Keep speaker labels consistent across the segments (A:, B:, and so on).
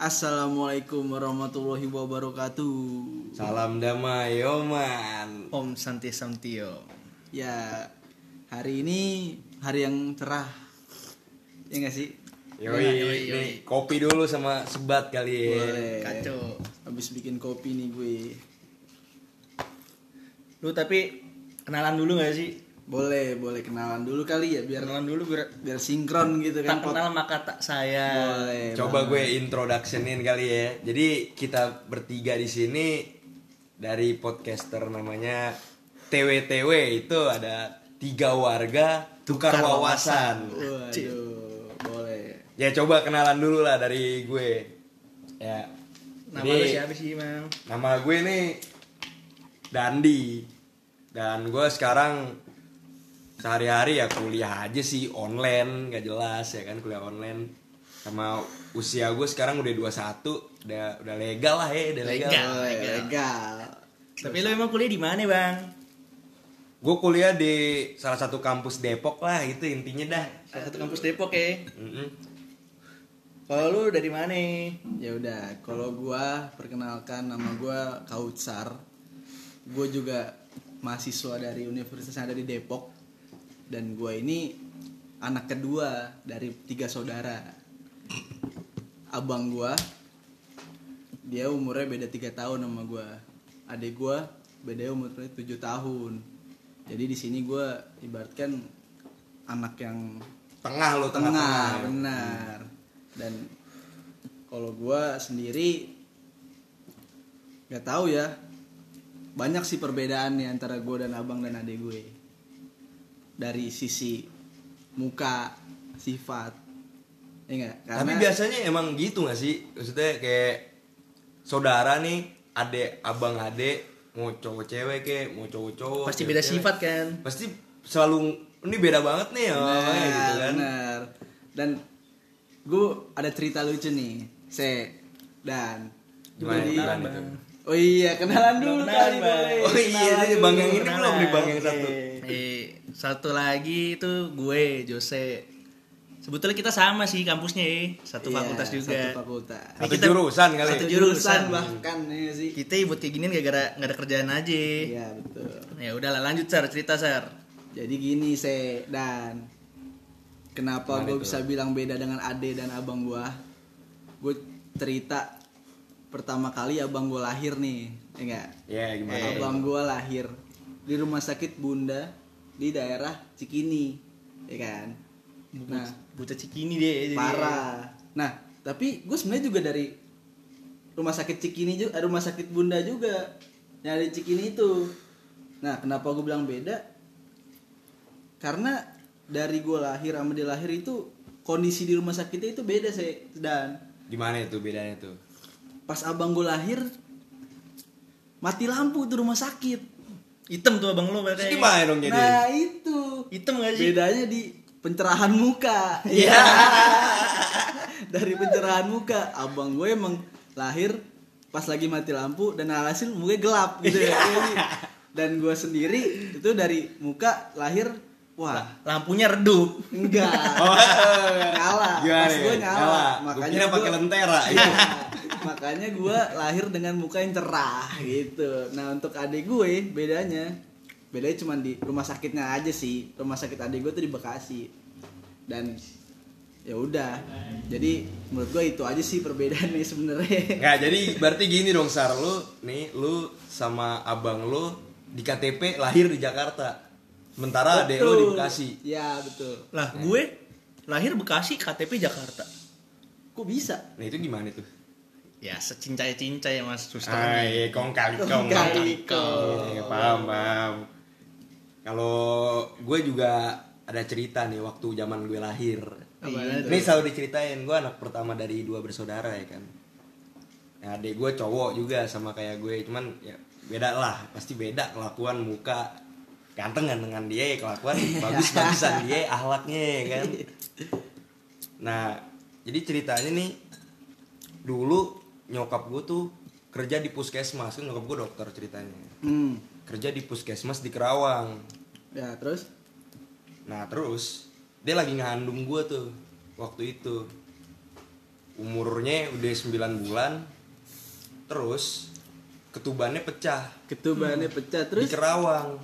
A: Assalamualaikum warahmatullahi wabarakatuh.
B: Salam damai, Oman.
C: Om Santi Samtio.
A: Ya, hari ini hari yang cerah. Ya nggak sih?
B: Yoi,
C: yoi,
B: ini kopi dulu sama sebat kali ya.
A: Boleh.
C: Kacau.
A: Habis bikin kopi nih gue.
C: Lu tapi kenalan dulu gak sih?
A: Boleh, boleh kenalan dulu kali ya biar
C: Kenalan dulu biar
A: biar sinkron gitu kan.
C: tak kenal maka tak saya.
A: Boleh.
B: Coba
A: banget.
B: gue introductionin kali ya. Jadi kita bertiga di sini dari podcaster namanya TWTW itu ada tiga warga tukar,
C: Tukar
B: wawasan.
A: Waduh, boleh.
B: Ya coba kenalan dulu lah dari gue. Ya.
C: Nama
B: Jadi,
C: lu siapa sih, Mang?
B: Nama gue nih Dandi dan gue sekarang sehari-hari ya kuliah aja sih online nggak jelas ya kan kuliah online sama usia gue sekarang udah 21 udah udah legal lah ya udah legal,
C: Legal.
A: Boleh, legal.
C: Tapi lu emang kuliah di mana, Bang?
B: gue kuliah di salah satu kampus Depok lah itu intinya dah
C: Salah satu kampus Depok ya.
B: Mm-mm.
C: Kalau lu dari mana?
A: Ya udah, kalau gua perkenalkan nama gua Kautsar. Gue juga mahasiswa dari universitas yang ada di Depok dan gua ini anak kedua dari tiga saudara. Abang gua dia umurnya beda tiga tahun sama gua. Adik gua beda umurnya 7 tahun. Jadi di sini gua ibaratkan anak yang
B: tengah lo tengah,
A: tengah
B: tengah.
A: benar dan kalau gua sendiri nggak tahu ya banyak sih perbedaannya antara gue dan abang dan adik gue dari sisi muka sifat. Ya enggak
B: tapi biasanya emang gitu gak sih? Maksudnya kayak saudara nih adek abang adek mau cowok cewek kayak mau cowok cowok
C: Pasti beda
B: cewek.
C: sifat kan?
B: pasti selalu ini beda banget nih ya
A: benar,
B: gitu kan.
A: benar. dan gue ada cerita lucu nih se. Dan
B: gimana?
A: Jadi- oh iya kenalan dulu
C: Kenalan,
A: kali
C: Bang.
B: oh iya
A: Kenalan
B: bang yang ini belum nih bang yang satu
C: satu lagi itu gue, Jose. Sebetulnya kita sama sih kampusnya ya. Satu
A: Iya,
C: fakultas juga.
A: satu fakultas
B: satu
C: kita-
B: jurusan kali
C: satu
A: Satu
C: jurusan.
A: jurusan bahkan ya sih
C: Kita buat kayak ginian gara-gara nggak ada kerjaan aja.
A: iya betul
C: Ya udahlah lanjut Sar, cerita Sar.
A: jadi gini se dan kenapa
B: Gimana
A: gue bisa bilang beda dengan ade dan abang gue gue cerita pertama kali abang gue lahir nih ya enggak
B: ya gimana tuh?
A: abang gue lahir di rumah sakit bunda di daerah Cikini ya kan? Nah
C: Bocah cikini deh. jadi.
A: parah. nah tapi gue sebenarnya juga dari rumah sakit Cikini juga eh, rumah sakit Bunda juga yang ada di Cikini itu. Nah kenapa gue bilang beda? Karena dari gue lahir sama dia lahir itu kondisi di rumah sakitnya itu beda sih dan
B: gimana itu bedanya tuh?
A: pas abang gue lahir mati lampu tuh rumah sakit
C: Hitam tuh abang lo katanya.
B: gimana dong jadi
A: nah itu
C: Hitam gak sih?
A: bedanya di pencerahan muka
C: Iya.
A: dari pencerahan muka abang gue emang lahir pas lagi mati lampu dan alhasil mukanya gelap gitu ya dan gue sendiri itu dari muka lahir wah
C: Lampunya redup.
A: enggak nyala
B: Gimana
A: pas
B: ya?
A: gue nyala,
B: Nyala.
A: Makanya
B: pakai lentera.
A: Iya. Makanya gue lahir dengan muka yang cerah gitu nah untuk adik gue bedanya bedanya cuma di rumah sakitnya aja sih rumah sakit adik gue tuh di Bekasi dan ya udah jadi menurut gue itu aja sih perbedaannya sebenarnya
B: Nggak, jadi berarti gini dong Sar, lu nih lu sama abang lu di KTP lahir di Jakarta. Sementara adek lu di. Bekasi.
A: ya betul
C: Lah gue lahir Bekasi, KTP Jakarta.
A: kok bisa
B: Nah, itu gimana tuh?
C: Ya secincai-cincai Mas Suster.
B: Ah, iya, kong kali kong.
A: Kong kali
B: Iya, paham, paham. Kalau gue juga ada cerita nih waktu zaman gue lahir.
C: Apaan
B: Ini selalu diceritain, gue anak pertama dari dua bersaudara ya kan. Nah, adik gue cowok juga sama kayak gue, cuman ya beda lah, pasti beda kelakuan muka. Ganteng gantengan dia, kelakuan bagus-bagusan dia, ahlaknya ya kan. Nah, jadi ceritanya nih dulu nyokap gue tuh kerja di puskesmas, kan nyokap gue dokter ceritanya.
A: hmm.
B: Kerja di puskesmas di Kerawang.
A: ya terus?
B: Nah terus dia lagi ngandung gue tuh waktu itu. umurnya udah 9 bulan terus ketubannya pecah.
A: Ketubannya pecah
B: di
A: terus?
B: Kerawang.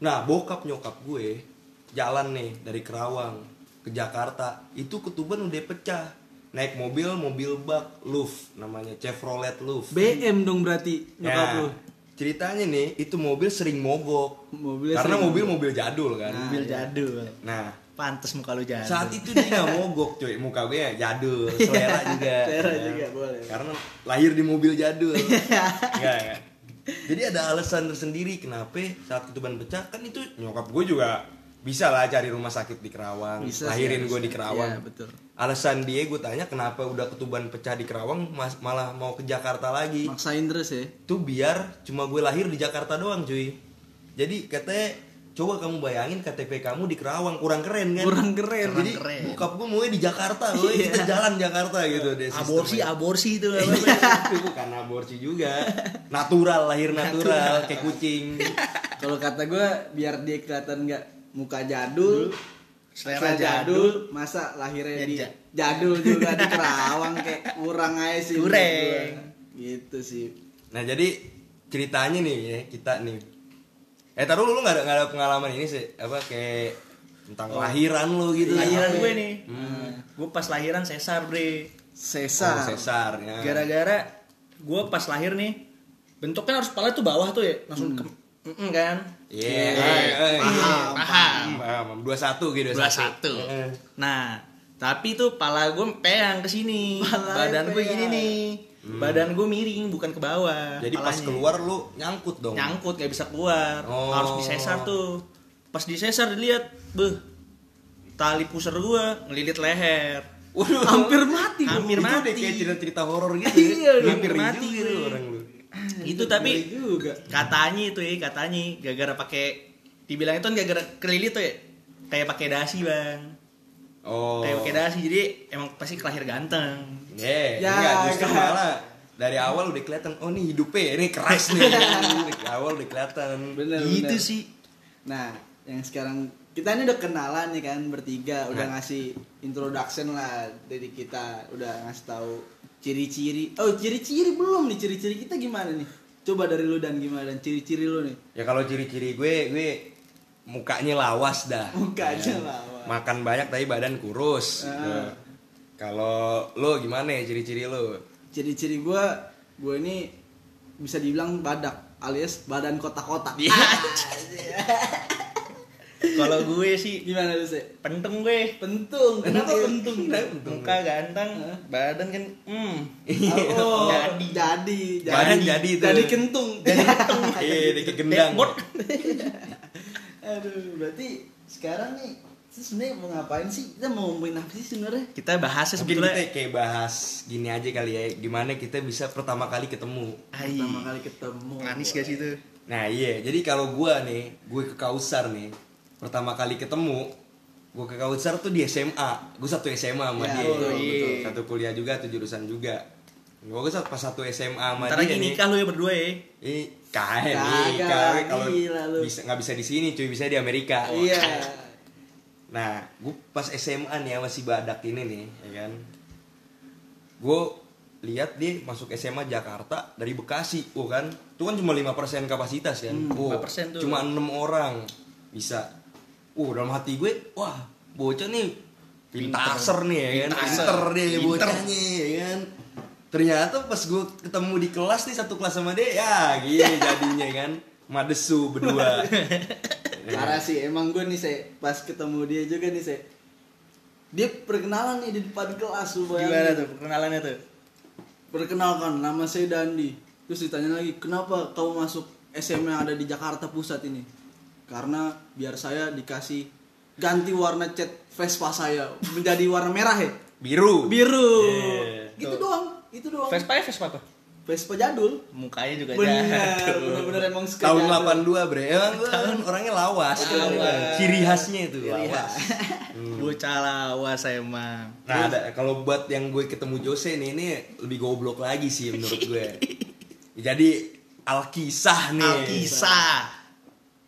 B: Nah bokap nyokap gue jalan nih dari Kerawang ke Jakarta. Itu ketuban udah pecah naik mobil mobil bak Luff namanya Chevrolet Luff
A: BM dong berarti nyokap
B: Ya,
A: lu.
B: ceritanya nih itu mobil sering mogok.
A: Mobilnya
B: karena
A: sering
B: mobil mobil jadul kan.
C: Mobil jadul.
B: nah
C: Pantes muka lu jadul.
B: saat itu dia mogok cuy. Muka gue ya jadul selera juga.
A: Selera
B: ya.
A: juga, boleh.
B: karena lahir di mobil jadul. Nggak, nggak. jadi ada alasan tersendiri kenapa saat ketuban pecah. Kan itu nyokap gue juga bisa lah cari rumah sakit di Kerawang.
A: Bisa
B: lahirin gue di Kerawang.
A: Iya, betul.
B: Alasan dia gue tanya kenapa udah ketuban pecah di Kerawang mas- malah mau ke Jakarta lagi?
A: Maksain terus ya?
B: Tuh biar cuma gue lahir di Jakarta doang cuy. Jadi katanya coba kamu bayangin KTP kamu di Kerawang kurang keren kan?
A: Kurang keren.
B: Jadi
C: keren.
B: bokap gue mau di Jakarta gue kita jalan Jakarta gitu deh
C: aborsi
B: sistemnya.
C: aborsi itu. Apa
B: itu bukan aborsi juga. Natural lahir natural kayak kucing.
A: Kalau kata gue biar dia kelihatan nggak muka jadul
C: Selera
A: jadul masa lahirnya
C: Ya,
A: di
C: ja-
A: jadul juga di Kerawang kayak kurang aja sih.
C: Kurang.
A: gitu sih.
B: Nah jadi ceritanya nih ya kita nih. Eh taruh lu nggak ada nggak ada pengalaman ini sih. Apa kayak tentang lahiran lu gitu.
C: Lahiran gue nih.
B: Hmm.
C: gue pas lahiran sesar bre.
A: Sesar.
B: Oh, sesar ya.
C: gara-gara gue pas lahir nih bentuknya harus kepala tuh bawah tuh ya langsung ke Mm-mm kan
B: Iya,
A: Iya,
B: eh, eh,
C: paham paham
B: paham. Dua satu gitu.
C: dua satu nah tapi tuh pala gue peyang ke sini badan gue gini nih badan gue miring bukan ke bawah
B: Jadi pas
C: palanya.
B: keluar lu nyangkut dong.
C: nyangkut nggak bisa keluar
B: Oh.
C: harus disesar tuh pas disesar dilihat beh tali pusar gue ngelilit leher
B: Waduh,
A: hampir mati gua.
C: Hampir
B: itu
C: mati.
B: deh kayak cerita-cerita horor gitu.
A: Iya,
B: ya.
C: hampir
B: Ngeri
C: mati
B: lu orang lu.
C: itu tapi
A: juga
C: katanya itu ya katanya gara-gara pakai dibilang itu kan gara-gara kelilit tuh ya kayak pakai dasi bang
B: Oh.
C: kayak pakai dasi jadi emang pasti kelahir ganteng
B: Yeah,
A: Ya,
B: enggak justru
A: kan.
B: malah dari awal udah kelihatan oh nih hidupnya ini keras nih. dari awal udah kelihatan.
A: bener
C: gitu
A: bener.
C: sih
A: Nah, yang sekarang kita ini udah kenalan nih kan bertiga, udah
B: Nah.
A: ngasih introduction lah dari kita, udah ngasih tahu ciri-ciri. Oh, ciri-ciri belum nih, ciri-ciri kita gimana nih? Coba dari lu dan gimana dan ciri-ciri lu nih.
B: Ya kalau ciri-ciri gue gue mukanya lawas dah.
A: Mukanya
B: Ya.
A: lawas.
B: Makan banyak tapi badan kurus.
A: Ah.
B: Gitu. Kalau lo gimana ya ciri-ciri lo?
A: Ciri-ciri gua, gua ini bisa dibilang badak alias badan kotak-kotak.
C: Iya. kalau gue sih
A: Gimana lu sih?
C: pentung gue
A: Pentung.
C: kenapa
A: Kenapa
C: pentung muka ganteng badan kan hmm
A: Oh,
C: Jadi.
A: jadi, jadi,
B: Badan jadi
A: jadi kentung.
C: jadi kentung
B: Iya, kayak gendang.
A: Aduh, berarti sekarang nih sebenarnya mau ngapain sih? Kita mau ngomongin apa sih sebenarnya?
C: kita
B: Mungkin
C: sebetulnya
B: kita kayak bahas gini aja kali ya, gimana kita bisa pertama kali ketemu.
C: Ai,
A: Pertama kali ketemu.
C: manis gak sih itu
B: Nah iya, jadi kalau gua nih, gue ke Kausar nih, pertama kali ketemu, gue ke Kausar tuh di SMA, gue satu SMA sama
A: Ya,
B: dia,
A: betul,
C: betul.
B: satu kuliah juga, satu jurusan juga. Gue pas satu SMA sama
C: ntar
B: dia
C: lagi
B: nih,
C: nikah lu ya berdua ya
B: Ih, kayak nikah kalau bisa nggak bisa di sini, cuy bisa di Amerika.
A: Iya.
B: Nah, gue pas SMA nih sama si Badak ini nih, ya kan. Gue lihat dia masuk SMA Jakarta dari Bekasi, oh kan. Itu kan cuma 5% kapasitas kan.
C: Hmm,
B: Oh,
C: 5% tuh.
B: Cuma enam orang bisa. Uh, dalam hati gue, wah, bocah nih pintaser nih ya kan.
C: Pintaser.
B: Pinter deh bocahnya ya kan. Ternyata pas gue ketemu di kelas nih satu kelas sama dia, ya gini jadinya kan. Madesu berdua.
A: Parah sih, emang gue nih saya pas ketemu dia juga nih saya. Dia perkenalan nih di depan kelas lu bayangin.
C: gimana tuh perkenalannya tuh
A: Perkenalkan, nama saya Dandi. Terus ditanya lagi, kenapa kamu masuk SMA yang ada di Jakarta Pusat ini? Karena biar saya dikasih ganti warna cat Vespa saya menjadi warna merah ya.
B: Biru.
A: Biru.
B: Iya.
A: Gitu
C: Tuh.
A: doang, itu doang.
C: Vespa ya Vespa apa
A: Vespa jadul.
C: mukanya juga
A: Bener,
C: jadul.
A: bener-bener emang suka
B: tahun
A: jadul.
B: 82 bre emang gue kan orangnya lawas
C: Lawas.
B: ciri khasnya itu
A: Ciri
B: lawas
C: bocah lawas emang
B: nah ada kalau buat yang gue ketemu Jose nih ini lebih goblok lagi sih menurut gue jadi alkisah nih
C: Alkisah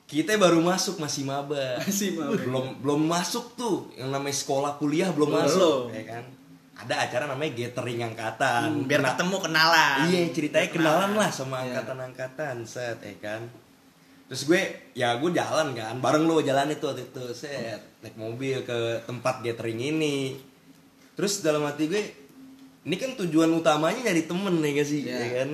B: kita baru masuk masih maba.
A: Masih maba.
B: belum belum masuk tuh. Yang namanya sekolah kuliah belum
C: Belum.
B: masuk ya kan? Ada acara namanya gathering angkatan.
C: Biar
B: Kena-
C: ketemu kenalan.
B: Iya ceritanya
C: Biar
B: kenalan lah sama
A: Iya.
B: angkatan-angkatan set ya kan? Terus gue ya gue jalan kan bareng lo jalan itu waktu itu set. Naik mobil ke tempat gathering ini. Terus dalam hati gue ini kan tujuan utamanya nyari temen ya gak sih?
A: Iya.
B: ya kan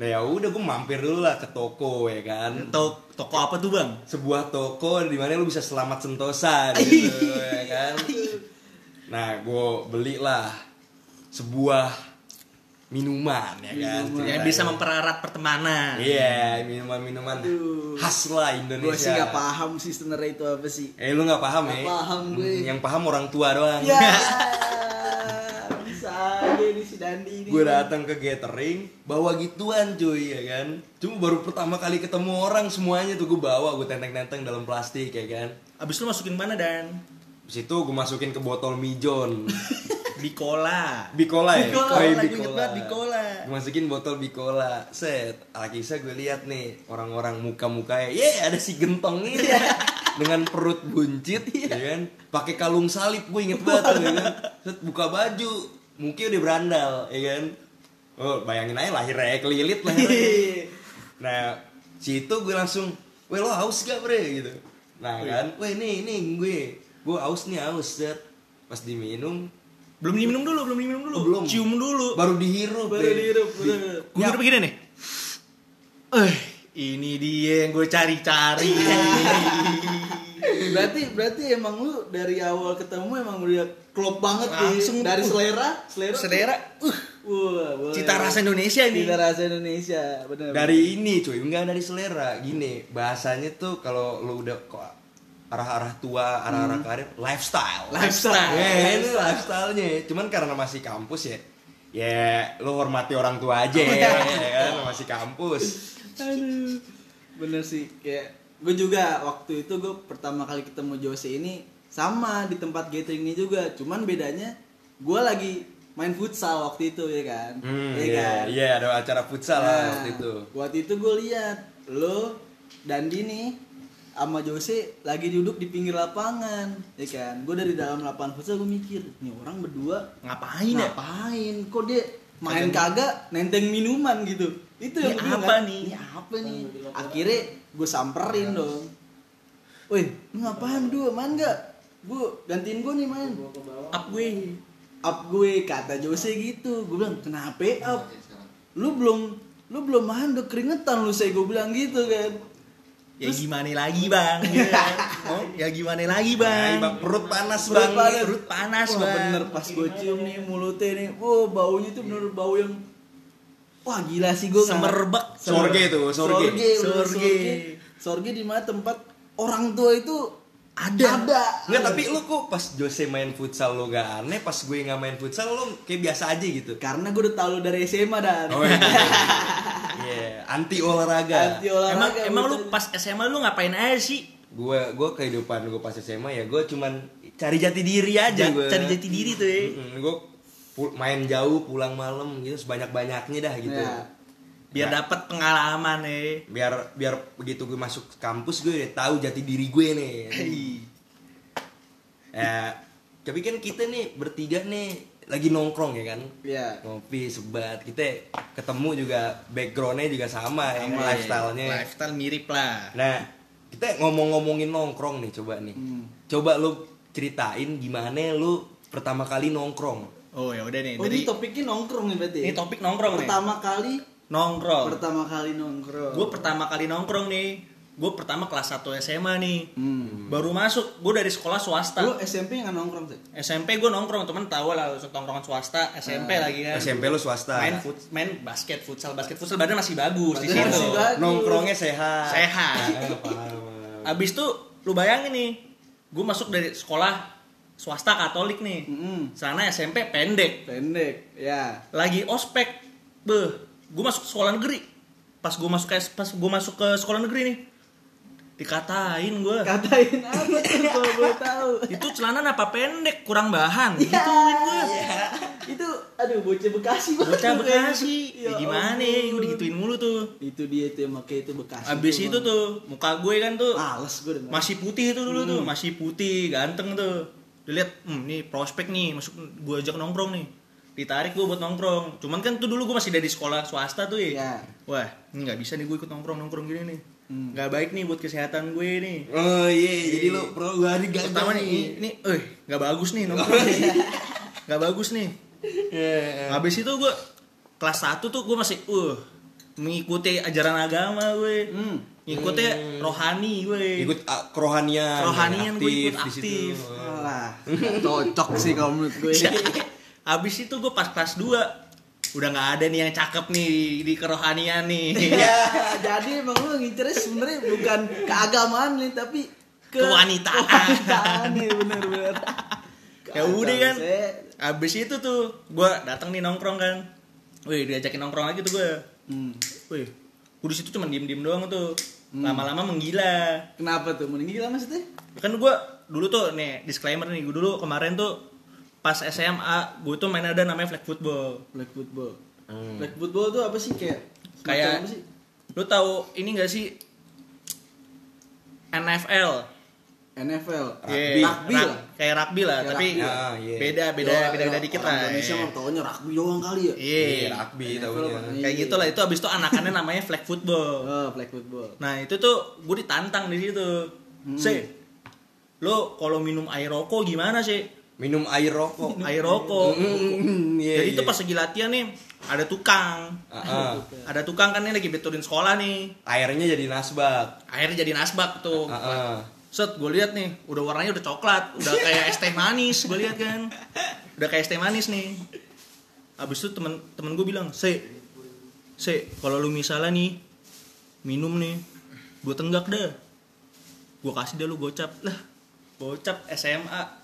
B: nah ya udah gue mampir dulu lah ke toko ya kan
C: Tok- toko apa tuh bang
B: sebuah toko di mana lu bisa selamat sentosa gitu ya kan nah gue belilah sebuah minuman ya kan
A: Minuman.
C: yang bisa mempererat pertemanan
B: Iya, minuman-minuman
A: Aduh.
B: khas lah Indonesia.
A: gue sih gak paham sih sebenarnya itu apa sih
B: Eh lu nggak paham
A: Nggak
B: ya?
A: paham gue.
B: Yang paham orang tua doang.
A: ya bisa aja nih si Dandi ini
B: Gue datang ke gathering bawa gituan cuy ya kan. Cuma baru pertama kali ketemu orang semuanya tuh gue bawa gue tenteng-tenteng dalam plastik ya kan.
C: abis lu masukin mana dan
B: Terus itu gue masukin ke botol mijon.
C: Bikola
B: Bikola ya?
A: Bikola,
B: Oh, iya,
C: Bikola.
B: Gue masukin botol Bikola. Set. Alkisah gue lihat nih orang-orang muka-mukanya. Ye, ada si gentong ini. Dengan perut buncit ya kan. Pakai kalung salib gue inget banget ya kan. Set buka baju, mungkin udah berandal ya kan. Oh, bayangin aja lahirnya kelilit lah. nah, situ gue langsung, "Weh, lo haus gak, Bre?" gitu. Nah, kan, "Weh, nih, nih gue. Gue haus nih, haus." Set. Pas diminum,
C: belum diminum dulu belum diminum dulu
B: Oh, belum.
C: cium dulu
B: baru dihirup
A: baru
B: Bre.
A: dihirup
C: gue hidup begini nih eh ini dia yang gue cari-cari
A: berarti berarti emang lu dari awal ketemu emang udah klop banget
C: Langsung,
A: dari selera selera
C: selera uh.
A: Wah
C: cita rasa Indonesia nih.
A: Cita rasa Indonesia bener
B: dari ini cuy enggak dari selera. Gini bahasanya tuh kalau lu udah kok arah-arah tua arah-arah karir lifestyle.
A: Lifestyle.
B: Ya ini lifestylenya. Cuman karena masih kampus ya ya lu hormati orang tua aja ya, ya kan? Masih kampus.
A: Aduh. Bener sih. Kayak gue juga waktu itu gue pertama kali ketemu Jose ini sama di tempat gathering ini juga. Cuman bedanya gue lagi main futsal waktu itu ya kan.
B: hmm,
A: Iya
B: iya
A: kan?
B: iya ada acara futsal lah
A: Nah,
B: waktu itu
A: Waktu itu gue lihat lo dan Dini sama Jose lagi duduk di pinggir lapangan, ya kan? Gue dari dalam lapangan futsal gue mikir, nih orang berdua
C: ngapain ya
A: ngapain? Kok dia main kagak nenteng minuman gitu? Itu yang
C: Ini apa
A: kan,
C: nih?
A: Ini apa nih? Akhirnya gue samperin dong. Woi, lu ngapain dua main gak? Gue gantiin gue nih main.
C: up gue
A: Up gue kata Jose gitu. Gue bilang kenapa up? Lu belum lu belum main udah keringetan lu saya gue bilang gitu kan.
C: ya gimana lagi bang ya, oh, ya gimana lagi bang
B: Bang, perut panas
A: Perut
B: bang
A: panas.
C: perut panas
A: Wah,
C: bang
A: bener pas gue cium nih mulutnya nih. Wow, baunya tuh bener bau yang Wah gila sih gue
C: Semerbak.
B: Sorge tuh, sorge.
A: Sorge,
C: Sorge.
A: sorge. Sorge di mana tempat orang tua itu ada. Ada.
B: Nggak, tapi lu kok pas Jose main futsal lu gak aneh, pas gue nggak main futsal lu kayak biasa aja gitu.
A: Karena gue udah tahu lu dari SMA dan.
B: Oh iya. Iya, anti olahraga.
A: Anti olahraga.
C: emang emang lu pas SMA lu ngapain aja sih
B: Gue gue kehidupan gue pas SMA ya gue cuman cari jati diri aja
C: Ja-
B: gue.
C: cari jati diri tuh ya
B: gue main jauh pulang malam gitu sebanyak banyaknya dah gitu.
A: Ya.
C: biar dapat pengalaman ya
B: Biar biar begitu gue masuk kampus gue udah tahu jati diri gue nih. Ya, tapi kan kita nih bertiga nih lagi nongkrong ya kan.
A: Iya.
B: ngopi sebat kita ketemu juga backgroundnya juga sama, ya
C: Sama,
B: lifestyle-nya
C: lifestyle mirip lah
B: nah kita ngomong-ngomongin nongkrong nih coba nih
A: Hmm.
B: coba lu ceritain gimana lu pertama kali nongkrong
C: oh ya udah nih
A: Oh
C: dari
A: ini topiknya nongkrong nih berarti.
C: ini topik nongkrong nih
A: Pertama kali
C: nongkrong
A: pertama kali nongkrong.
C: gue pertama kali nongkrong nih gue pertama kelas 1 SMA nih
A: Hmm.
C: baru masuk gue dari sekolah swasta
A: Lu SMP nggak nongkrong sih?
C: SMP gue nongkrong temen tahu lah tongkrongan swasta SMP
A: Ah.
C: lagi kan
B: SMP lu swasta
C: main fut, main basket futsal basket futsal badan masih bagus di situ
A: masih bagus.
B: nongkrongnya sehat
C: Sehat. Abis itu lu bayangin nih gue masuk dari sekolah swasta katolik nih
A: Mm-mm.
C: sana SMP pendek
A: Pendek, ya.
C: lagi ospek beh gue masuk sekolah negeri pas gue masuk ke pas gue masuk ke sekolah negeri nih dikatain gue
A: Katain apa tuh kalau boleh tahu?
C: itu celana apa pendek kurang bahan
A: Ya.
C: gituin gue
A: Itu aduh bocah Bekasi banget
C: bocah bekasi
A: kayaknya.
C: ya gimana ya gue digituin mulu tuh
A: Itu dia tuh yang pakai itu Bekasi.
C: abis itu tuh muka gue kan tuh
A: males gue denger.
C: masih putih itu dulu tuh masih putih ganteng tuh dia lihat hmm, nih prospek nih masuk gue ajak nongkrong nih ditarik gue buat nongkrong cuman kan tuh dulu gue masih dari sekolah swasta tuh ya
A: Iya.
C: wah ini nggak bisa nih gue ikut nongkrong nongkrong gini nih
A: Hmm.
C: nggak baik nih buat kesehatan gue nih
B: Oh iya, jadi lo pro gua hari gagal
C: pertama nih ini, ini eh nggak bagus nih nongkrong nih. nggak bagus nih
B: Iya.
C: habis itu gue kelas 1 tuh gue masih uh mengikuti ajaran agama gue
A: Hmm.
C: ngikutnya rohani gue
B: Ikut ah, kerohanian,
C: Kerohanian gue ikut
B: di situ.
C: aktif.
A: Cocok sih kalau menurut gue.
C: habis itu gue pas kelas 2 udah nggak ada nih yang cakep nih di, kerohanian nih
A: ya, jadi emang lu ngincernya sebenarnya bukan keagamaan nih, tapi ke
C: Kewanitaan.
A: kewanitaan nih bener-bener.
C: Ya udah kan. Habis itu tuh gue datang nih nongkrong kan wih diajakin nongkrong lagi tuh gue
A: Hmm.
C: wih gue di situ cuma diem diem doang tuh lama-lama menggila
A: Kenapa tuh? Meninggi lah maksudnya?
C: kan gue dulu tuh nih disclaimer nih gue dulu kemarin tuh pas SMA gue tuh main ada namanya flag football
A: Black football.
B: Hmm.
A: Black football tuh apa sih kayak?
C: kayak
A: sih?
C: lu tahu ini gak sih NFL
A: NFL.
C: Iya,
A: Rugby
C: rak-
A: lah.
C: kayak rugby lah
A: Kayak
C: tapi
A: rugby.
B: Ah, iya.
C: beda beda
A: Ya,
C: beda beda
A: ya,
C: dikit
A: orang
C: lah
A: Indonesia mah taunya rugby doang kali ya.
C: iya
B: Iya, rugby
A: NFL
B: tahunya.
C: kayak gitu lah itu abis itu anakannya namanya flag football
A: Oh, black football.
C: nah itu tuh gue ditantang di situ
A: Hmm.
C: sih lo kalau minum air rokok gimana sih?
B: Minum air rokok.
C: air rokok.
B: Mm, iya,
C: jadi itu
B: iya.
C: pas lagi latihan nih ada tukang.
B: Ah.
C: ada tukang kan nih lagi betulin sekolah nih.
B: Airnya jadi nasbak.
C: akhirnya jadi nasbak tuh.
B: Ah.
C: set gue lihat nih udah warnanya udah coklat. Udah kayak es teh manis gue lihat kan. Udah kayak es teh manis nih. Abis itu temen temen gue bilang se se kalau lu misalnya nih minum nih gue tenggak dah. Gue kasih dah lu gocap. Lah gocap SMA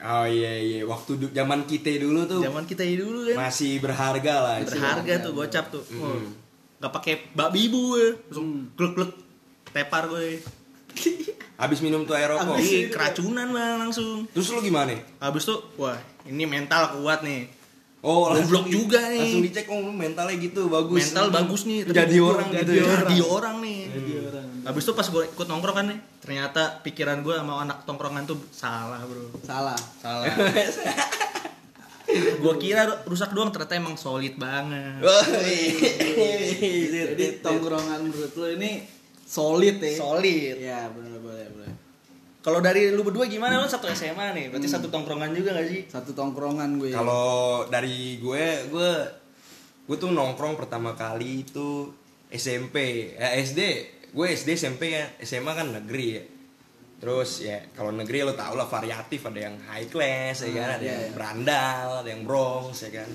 B: Oh iya iya, waktu du- zaman kita dulu tuh
C: zaman kita dulu kan
B: masih berharga lah.
C: berharga tuh gocap tuh Wah, nggak pakai babi ibu gue langsung glek glek tepar gue
B: Habis minum tuh air rokok.
C: Keracunan bang langsung
B: Terus lu gimana?
C: habis tuh wah ini mental kuat nih
B: Oh,
C: Goblok juga nih.
B: Langsung dicek oh mentalnya gitu bagus.
C: mental bagus nih tapi
B: Jadi orang gitu
C: jadi
B: ya.
C: orang, jadi orang nih
A: Jadi.
C: Habis itu pas gue ikut nongkrong kan nih ternyata pikiran gue sama anak tongkrongan tuh salah bro.
A: Salah.
C: salah. Gue kira rusak doang ternyata emang solid banget.
B: Wah,
A: Jadi tongkrongan menurut lu ini solid ya.
C: solid.
A: Iya, benar boleh, boleh.
C: kalau dari lu berdua gimana? Lu satu SMA nih berarti satu tongkrongan juga gak sih?
A: Satu tongkrongan gue.
B: Kalau dari gue, gue gue tuh nongkrong pertama kali itu SMP, eh, SD, gue SD SMP ya, SMA kan negeri ya. Terus ya kalau negeri lo tau lah variatif ada yang high class ya kan, ada
A: iya,
B: yang
A: iya.
B: berandal, ada yang bronx ya kan.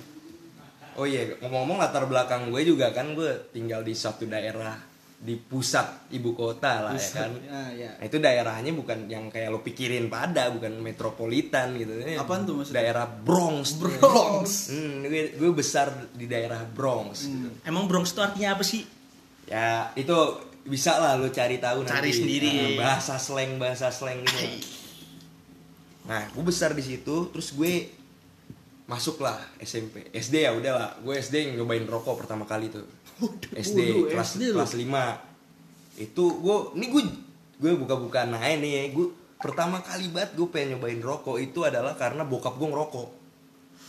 B: Oh iya ngomong-ngomong latar belakang gue juga kan gue tinggal di suatu daerah di pusat ibu kota lah ya kan.
A: Ah, ya.
B: Nah, itu daerahnya bukan yang kayak lo pikirin pada, bukan metropolitan gitu. Ini
A: Apaan tuh maksudnya?
B: Daerah Bronx.
A: Bronx.
B: Hmm, gue, gue besar di daerah Bronx. gitu.
C: emang Bronx itu artinya apa sih
B: Ya itu bisa lah lo cari tahu
C: Cari
B: nanti.
C: sendiri.
B: Nah, bahasa slang bahasa slang gitu. Nah, gue besar di situ, terus gue masuk lah SMP, SD ya udah lah, gue SD nyobain rokok pertama kali tuh. SD
A: waduh,
B: kelas
A: SD
B: kelas 5 itu gue ini gue gue buka-buka naik nih ya gue pertama kali banget gue pengen nyobain rokok itu adalah karena bokap gue ngerokok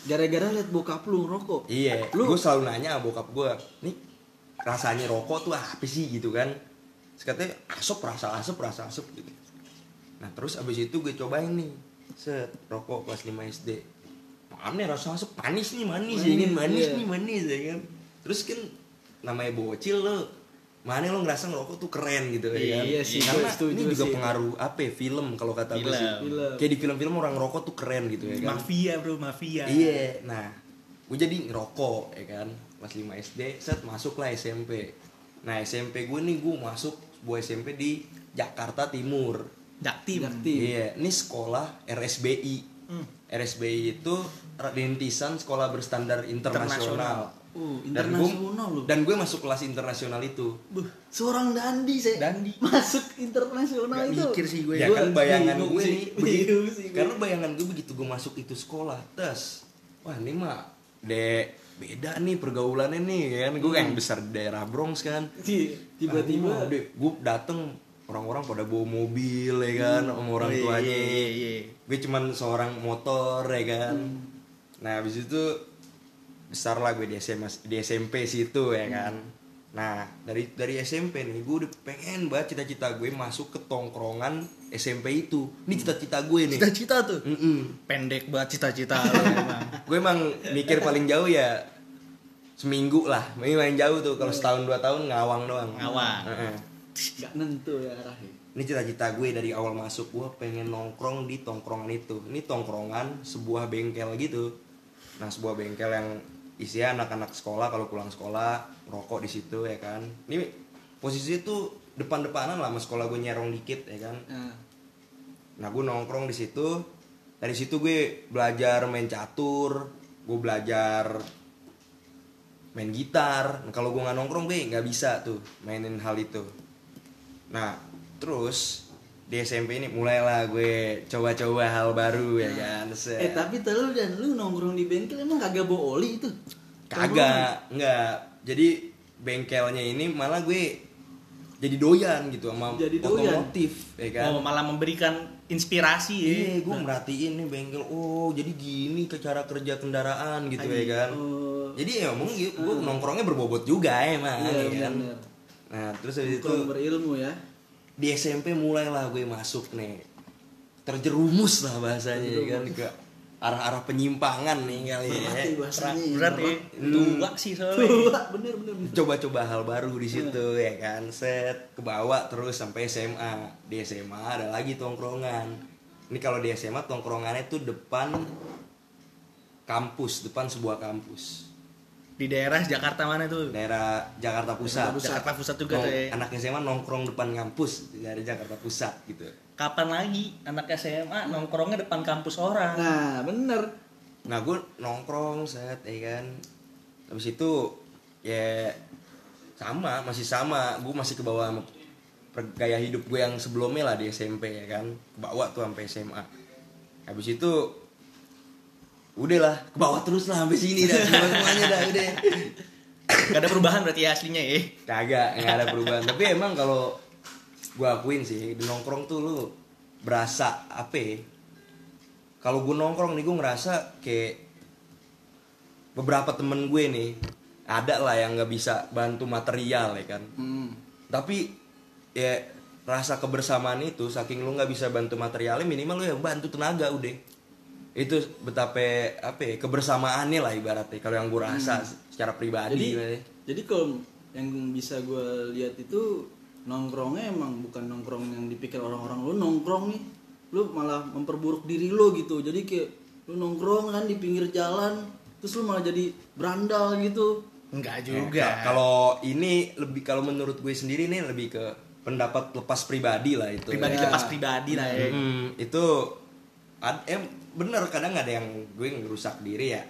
A: Gara-gara liat bokap lu ngerokok.
B: iya
A: Lu
B: gue selalu nanya bokap gue nih rasanya rokok tuh apa sih gitu kan terus katanya asap rasa asap rasa asap gitu nah terus abis itu gue cobain nih set rokok kelas 5 SD nih rasa asap manis nih manis, ya kan
A: Manis,
B: manis
A: iya.
B: nih manis ya kan terus kan namanya bocil lo mana lo ngerasa ngerokok tuh keren gitu ya kan
A: Iya sih,
B: karena
A: setuju
B: ini juga
A: sih.
B: pengaruh apa ya, film kalau kata gue sih
C: Film.
A: Film.
B: kayak di film-film orang ngerokok tuh keren gitu ya kan
C: mafia bro mafia
B: Iya, nah, gue jadi ngerokok ya kan, kelas 5 SD, set masuklah SMP. Nah SMP gue nih gue masuk sebuah SMP di Jakarta Timur.
C: jaktim
A: Jaktim.
B: Iya, ini sekolah RSBI.
C: Hmm.
B: RSBI itu rintisan sekolah berstandar internasional.
A: Uh,
B: Dan gue
A: internasional lu.
B: dan gue masuk kelas internasional itu.
A: Buh, seorang dandi saya.
C: Dandi.
A: Masuk internasional
C: Gak
A: itu.
C: mikir sih gue
B: Ya kan bayangan gue
A: sih,
B: nih begitu,
A: gue.
B: karena bayangan gue begitu gue masuk itu sekolah tes wah ini mah de beda nih pergaulannya nih kan? Gue
A: Hmm.
B: yang besar di daerah Bronx kan.
A: Ti- tiba-tiba
B: gue dateng orang-orang pada bawa mobil ya kan sama orang
C: iya,
B: tuanya.
C: iya, iya.
B: gue cuman seorang motor ya kan. Nah habis itu besar lah gue di SMA di SMP situ ya kan. Nah dari dari SMP nih gue udah pengen banget cita-cita gue masuk ke tongkrongan SMP itu. Ini cita-cita gue nih.
C: Cita-cita tuh.
B: Mm-mm.
C: Pendek banget cita-cita
B: gue emang mikir paling jauh ya seminggu lah. Ini main jauh tuh. Kalau setahun dua tahun ngawang doang.
C: Ngawang.
B: Heeh.
A: Gak nentu ya arahnya.
B: ini cita-cita gue dari awal masuk. Gue pengen nongkrong di tongkrongan itu. Ini tongkrongan sebuah bengkel gitu. Nah sebuah bengkel yang isinya anak-anak sekolah. Kalau pulang sekolah rokok di situ ya kan. Ini posisi itu depan-depanan lah sama sekolah gue nyerong dikit ya kan.
A: Nah,
B: nah gue nongkrong di situ. Dari situ gue belajar main catur gue belajar main gitar. Nah, kalau gue nggak nongkrong gue nggak bisa tuh mainin hal itu. Nah terus di SMP ini mulailah gue coba-coba hal baru ya kan Set.
A: eh tapi terus dan lu nongkrong di bengkel emang kagak bawa oli itu?
B: kagak nggak. Jadi bengkelnya ini malah gue jadi doyan gitu sama
A: Jadi doyan.
B: otomotif ya kan
C: Oh, malah memberikan inspirasi ya.
B: Iya, gue merhatiin nih bengkel. Oh, jadi gini ke cara kerja kendaraan gitu ya kan.
A: Oh.
B: Jadi ya emang gue nongkrongnya berbobot juga emang
A: Iya,
B: ya kan.
A: bener.
B: Nah, terus habis itu
A: berilmu ya.
B: di SMP mulailah gue masuk nih. Terjerumus lah bahasanya ya kan ke arah-arah penyimpangan nih kali ya.
A: Ya bahasanya.
C: Berat ya. Tua sih soalnya.
A: Tua, bener bener. bener.
B: Coba-coba hal baru di situ ya kan. Set ke bawah terus sampai SMA. Di SMA ada lagi tongkrongan. Ini kalau di SMA tongkrongannya tuh depan kampus, depan sebuah kampus.
C: Di daerah Jakarta mana tuh?
B: Daerah Jakarta Pusat.
C: Jakarta Pusat juga
B: Nong-
C: tuh ya.
B: Anak SMA nongkrong depan kampus dari Jakarta Pusat gitu.
C: Kapan lagi anak SMA nongkrongnya depan kampus orang?
A: Nah, bener.
B: Nah gue nongkrong set ya kan. Habis itu ya sama masih sama gue masih ke bawah sama gaya hidup gue yang sebelumnya lah di SMP ya kan ke bawah tuh sampai SMA habis itu udah lah ke bawah terus lah sampai sini dah semua semuanya dah udah
C: Gak ada perubahan berarti ya aslinya ya.
B: kagak nggak ada perubahan tapi emang kalau gue akuin sih di nongkrong tuh lu berasa apa ya? kalau gue nongkrong nih gue ngerasa kayak beberapa temen gue nih ada lah yang nggak bisa bantu material ya kan
A: Hmm.
B: tapi ya rasa kebersamaan itu saking lu nggak bisa bantu materialnya minimal lu yang bantu tenaga udah itu betapa apa ya, kebersamaannya lah ibaratnya kalau yang gue rasa secara pribadi
A: Jadi
B: gitu ya.
A: jadi kalau yang bisa gue lihat itu nongkrongnya emang bukan nongkrong yang dipikir orang-orang lu nongkrong nih lu malah memperburuk diri lu gitu jadi kayak lu nongkrong kan di pinggir jalan terus lu malah jadi berandal gitu
C: Enggak juga.
B: Kalau ini lebih kalau menurut gue sendiri nih lebih ke pendapat lepas pribadi lah itu.
C: pribadi
B: ya.
C: lepas pribadi lah ya.
B: Hmm, itu ad, eh, bener kadang ada yang gue ngerusak diri ya.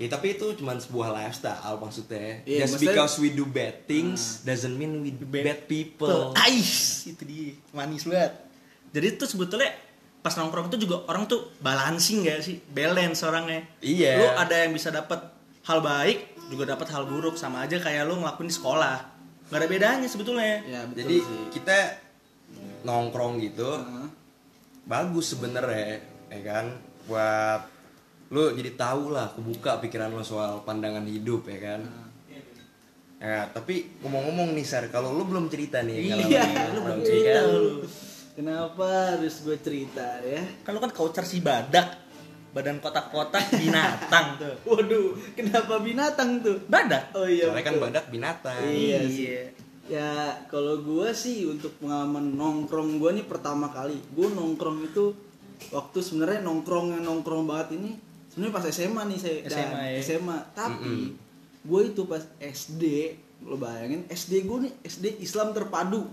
B: Ya tapi itu cuma sebuah lifestyle maksudnya.
A: Iya,
B: Just
A: maksudnya-
B: because we do bad things doesn't mean we bad, people.
C: Ais, itu dia. Manis banget. Jadi itu sebetulnya pas nongkrong itu juga orang tuh balancing gak sih? Balance orangnya.
B: Iya.
C: Lu ada yang bisa dapat hal baik, juga dapat hal buruk sama aja kayak lu ngelakuin di sekolah. Gak ada bedanya sebetulnya.
A: ya betul
B: Jadi
A: sih
B: kita nongkrong gitu
A: Heeh.
B: bagus sebenernya ya kan buat lu jadi tahu lah kebuka pikiran lo soal pandangan hidup ya kan ya tapi ngomong-ngomong nih Sar kalau lu belum cerita nih kalau
A: iya
B: lu
A: lu
B: belum cerita
A: cerita lu kenapa harus gue cerita ya
C: Kan lu kan voucher si badak. Badan kotak-kotak binatang tuh.
A: waduh kenapa binatang tuh
C: Badak.
A: oh iya
B: soalnya kan badak binatang
A: Iya sih. Ya kalau gue sih untuk pengalaman nongkrong gue nih pertama kali. Gue nongkrong itu waktu sebenarnya nongkrong yang nongkrong banget ini sebenarnya pas SMA nih saya Dan
C: SMA ya.
A: SMA. Tapi gue itu pas SD lo bayangin SD gue nih SD Islam terpadu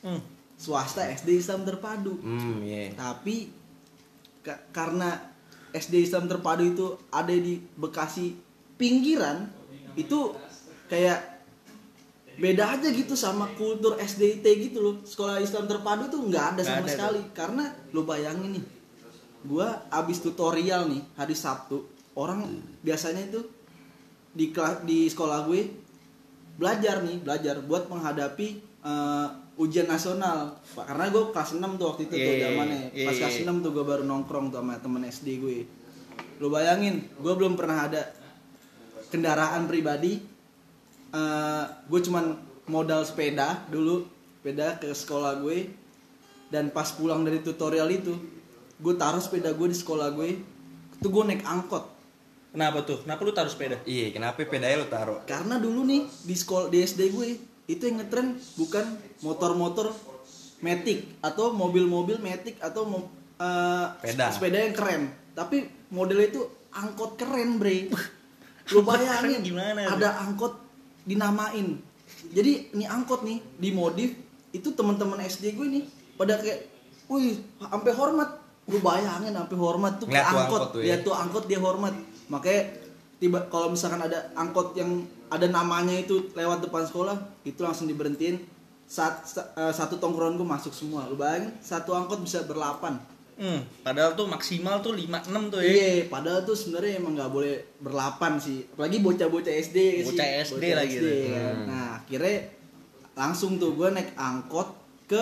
C: Hmm.
A: swasta SD Islam terpadu.
B: hmm iya
A: Tapi ka- karena SD Islam terpadu itu ada di Bekasi pinggiran itu kayak beda aja gitu sama kultur SDIT gitu loh. Sekolah Islam terpadu tuh nggak ada sama
C: ada
A: sekali karena lo bayangin nih. Gua abis tutorial nih hari Sabtu, orang biasanya itu di kelas di sekolah gue belajar nih, belajar buat menghadapi eh, ujian nasional. Pak, karena gue kelas 6 tuh waktu itu tuh
C: Iya,
A: zamannya.
C: iya,
A: pas
C: iya.
A: kelas 6 tuh gue baru nongkrong tuh sama temen SD gue. Lu bayangin gue belum pernah ada kendaraan pribadi Eh, gue cuman modal sepeda dulu sepeda ke sekolah gue. Dan pas pulang dari tutorial itu gue taruh sepeda gue di sekolah gue itu gue naik angkot
C: Kenapa tuh? Kenapa lu taruh sepeda?
B: Iya, kenapa pedanya lu taruh?
A: karena dulu nih di sekolah di SD gue itu yang ngetren bukan motor-motor metik atau mobil-mobil metik atau mo- eh,
B: Sepeda.
A: sepeda yang keren tapi modelnya itu angkot keren bre lu bayangin
C: gimana,
A: ada angkot dinamain jadi ini angkot nih dimodif itu teman-teman SD gue nih pada kayak wih sampai hormat gue bayangin sampai hormat tuh
B: Ngeliat tuh
A: angkot,
B: angkot tuh ya.
A: lihat tuh angkot dia hormat makanya tiba kalau misalkan ada angkot yang ada namanya itu lewat depan sekolah itu langsung diberhentiin saat sa- eh, satu tongkrongan gue masuk semua lu bayangin satu angkot bisa berlapan
C: Hmm, padahal tuh maksimal tuh 5 6 tuh ya.
A: iya padahal tuh sebenarnya emang nggak boleh berlapan sih apalagi bocah-bocah SD sih
C: Bocah SD lagi tuh.
A: kan. nah akhirnya langsung tuh gue naik angkot ke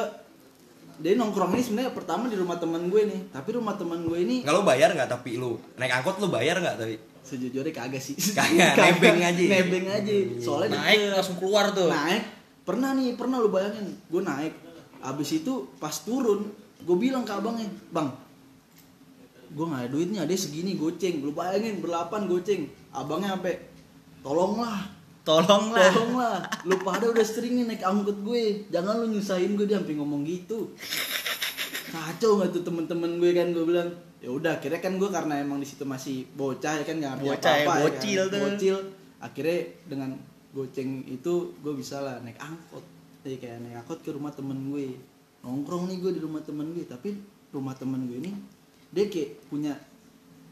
A: dia nongkrong ini sebenarnya pertama di rumah teman gue nih. Tapi rumah teman gue ini
B: lu bayar nggak tapi lu? Naik angkot lu bayar nggak tapi?
A: sejujurnya kagak sih.
B: Kagak, nebeng aja.
A: nebeng aja. Soalnya
C: Naik
A: deket.
C: langsung keluar tuh.
A: naik. Pernah nih pernah lu bayangin. Gue naik. Abis itu pas turun gue bilang ke abangnya bang gue nggak ada duitnya ada segini goceng. Lu bayangin berlapan goceng. Abangnya sampai tolonglah
C: Tolonglah.
A: tolonglah. Lu pada udah sering nih naik angkot gue. Jangan lu nyusahin gue dia sampai ngomong gitu. Kacau nggak tuh temen-temen gue kan gue bilang. Ya udah akhirnya kan gue karena emang di situ masih bocah ya kan nggak ngerti
C: Bocah ya,
A: apa-apa ya
C: bocil
A: kan.
C: tuh.
A: bocil. Akhirnya dengan goceng itu gue bisa lah naik angkot. Jadi kayak naik angkot ke rumah temen gue. Nongkrong nih gue di rumah temen gue tapi rumah temen gue ini dia kayak punya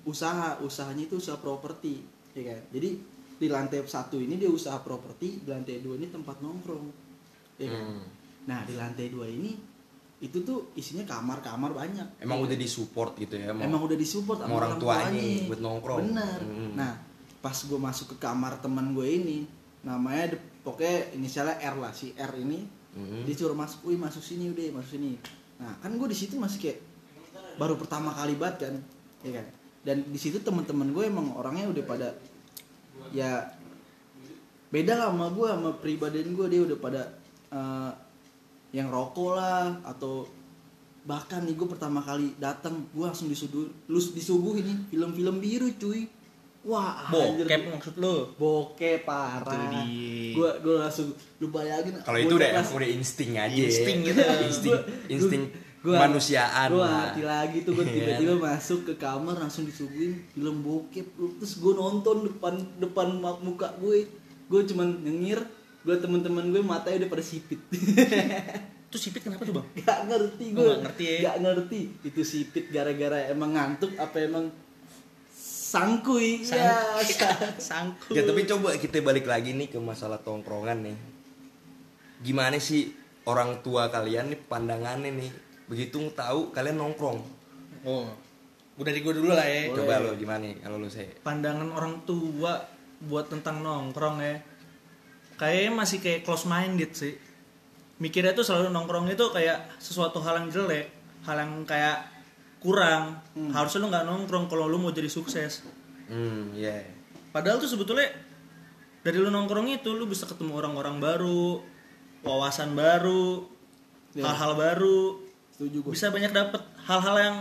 A: usaha. Usahanya itu usaha properti ya kan. Jadi di lantai satu ini dia usaha properti di lantai dua ini tempat nongkrong ya kan
B: Hmm.
A: nah di lantai dua ini itu tuh isinya kamar-kamar banyak
B: Emang
A: Ya
B: udah
A: kan?
B: disupport gitu ya? mau-
A: emang udah disupport
B: sama orang tuanya buat nongkrong.
A: bener
B: Hmm.
A: nah pas gue masuk ke kamar teman gue ini namanya de- pokoknya inisialnya R lah si R ini
B: Hmm.
A: dia suruh masuk wih masuk sini udah masuk sini nah kan gue di situ masih kayak baru pertama kali banget kan ya kan dan di situ teman-teman gue emang orangnya udah pada ya beda lah sama gue sama pribadian gue dia udah pada eh, yang rokok lah atau bahkan nih gue pertama kali datang gue langsung disuguh lus disuguh ini film-film biru cuy wah anjir.
C: Bokep maksud lu.
A: bokep parah gue gue langsung lu bayangin
B: Kalau itu udah udah insting aja.
C: Insting gitu.
B: insting insting
A: gua-
B: kemanusiaan
A: gua
B: lah.
A: hati lagi tuh gue
B: Iya
A: tiba-tiba masuk ke kamar langsung disuguhin film bokep terus gue nonton depan depan muka gue gue cuman nyengir gue temen-temen gue matanya udah pada sipit
C: Itu sipit kenapa tuh, Bang?
A: gak ngerti
C: Oh,
A: gue
C: nggak ngerti ya.
A: Gak ngerti itu sipit gara-gara emang ngantuk apa emang sangkui
C: Sang-
A: ya sa-
C: Sangku.
B: Ya tapi coba kita balik lagi nih ke masalah tongkrongan nih. Gimana sih orang tua kalian nih pandangannya nih begitu tahu kalian nongkrong?
C: Oh. Gue dari gue dulu lah ya.
B: Coba lo gimana nih kalau lo saya?
C: Pandangan orang tua buat tentang nongkrong ya. Kayaknya masih kayak close minded sih. Mikirnya tuh selalu nongkrong itu kayak sesuatu hal yang jelek, hal yang kayak kurang.
A: Hmm.
C: Harusnya lu nggak nongkrong kalau lu mau jadi sukses.
B: Hmm, ya.
C: Padahal tuh sebetulnya dari lu nongkrong itu lu bisa ketemu orang-orang baru, wawasan baru,
A: Ya.
C: hal-hal baru.
A: Setuju gue
C: Bisa banyak dapet hal-hal yang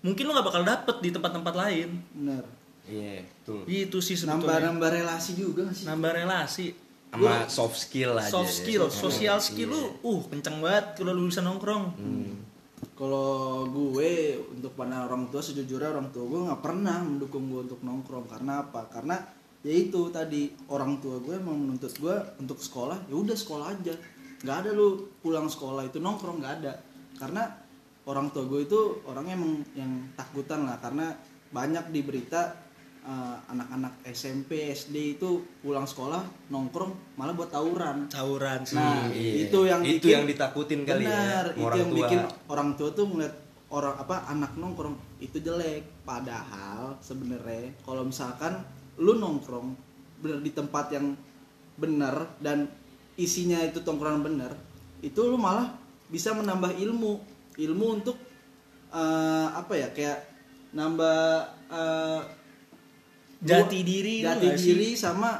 C: mungkin lu nggak bakal dapet di tempat-tempat lain.
A: bener
B: Iya, tuh.
C: Itu sih
A: nambah
C: sebetulnya.
A: nambah relasi juga gak sih
C: Nambah relasi.
B: Sama soft skill aja.
C: Soft skill,
B: Soft
C: sosial
B: skill.
C: skill lu, uh kenceng banget kalau lu bisa nongkrong.
B: Hmm.
A: kalau gue untuk pandangan orang tua sejujurnya orang tua gue nggak pernah mendukung gue untuk nongkrong karena apa karena ya itu tadi orang tua gue emang menuntut gue untuk sekolah ya udah sekolah aja nggak ada lu pulang sekolah itu nongkrong nggak ada karena orang tua gue itu orangnya emang yang takutan lah karena banyak di berita eh, anak-anak SMP SD itu pulang sekolah nongkrong malah buat tawuran
C: Tawuran sih.
A: Nah,
B: Iya.
A: itu yang
B: itu
A: bikin-
B: yang ditakutin kali
A: Benar,
B: ya.
A: itu
B: orang
A: yang
B: tua.
A: bikin orang tua tuh ngeliat orang apa anak nongkrong itu jelek. Padahal sebenarnya kalau misalkan lu nongkrong bener di tempat yang benar dan isinya itu tongkrongan bener, itu lu malah bisa menambah ilmu ilmu untuk eh, apa ya kayak nambah eh,
C: Jati diri lu
A: jati
C: nggak sih?
A: diri sama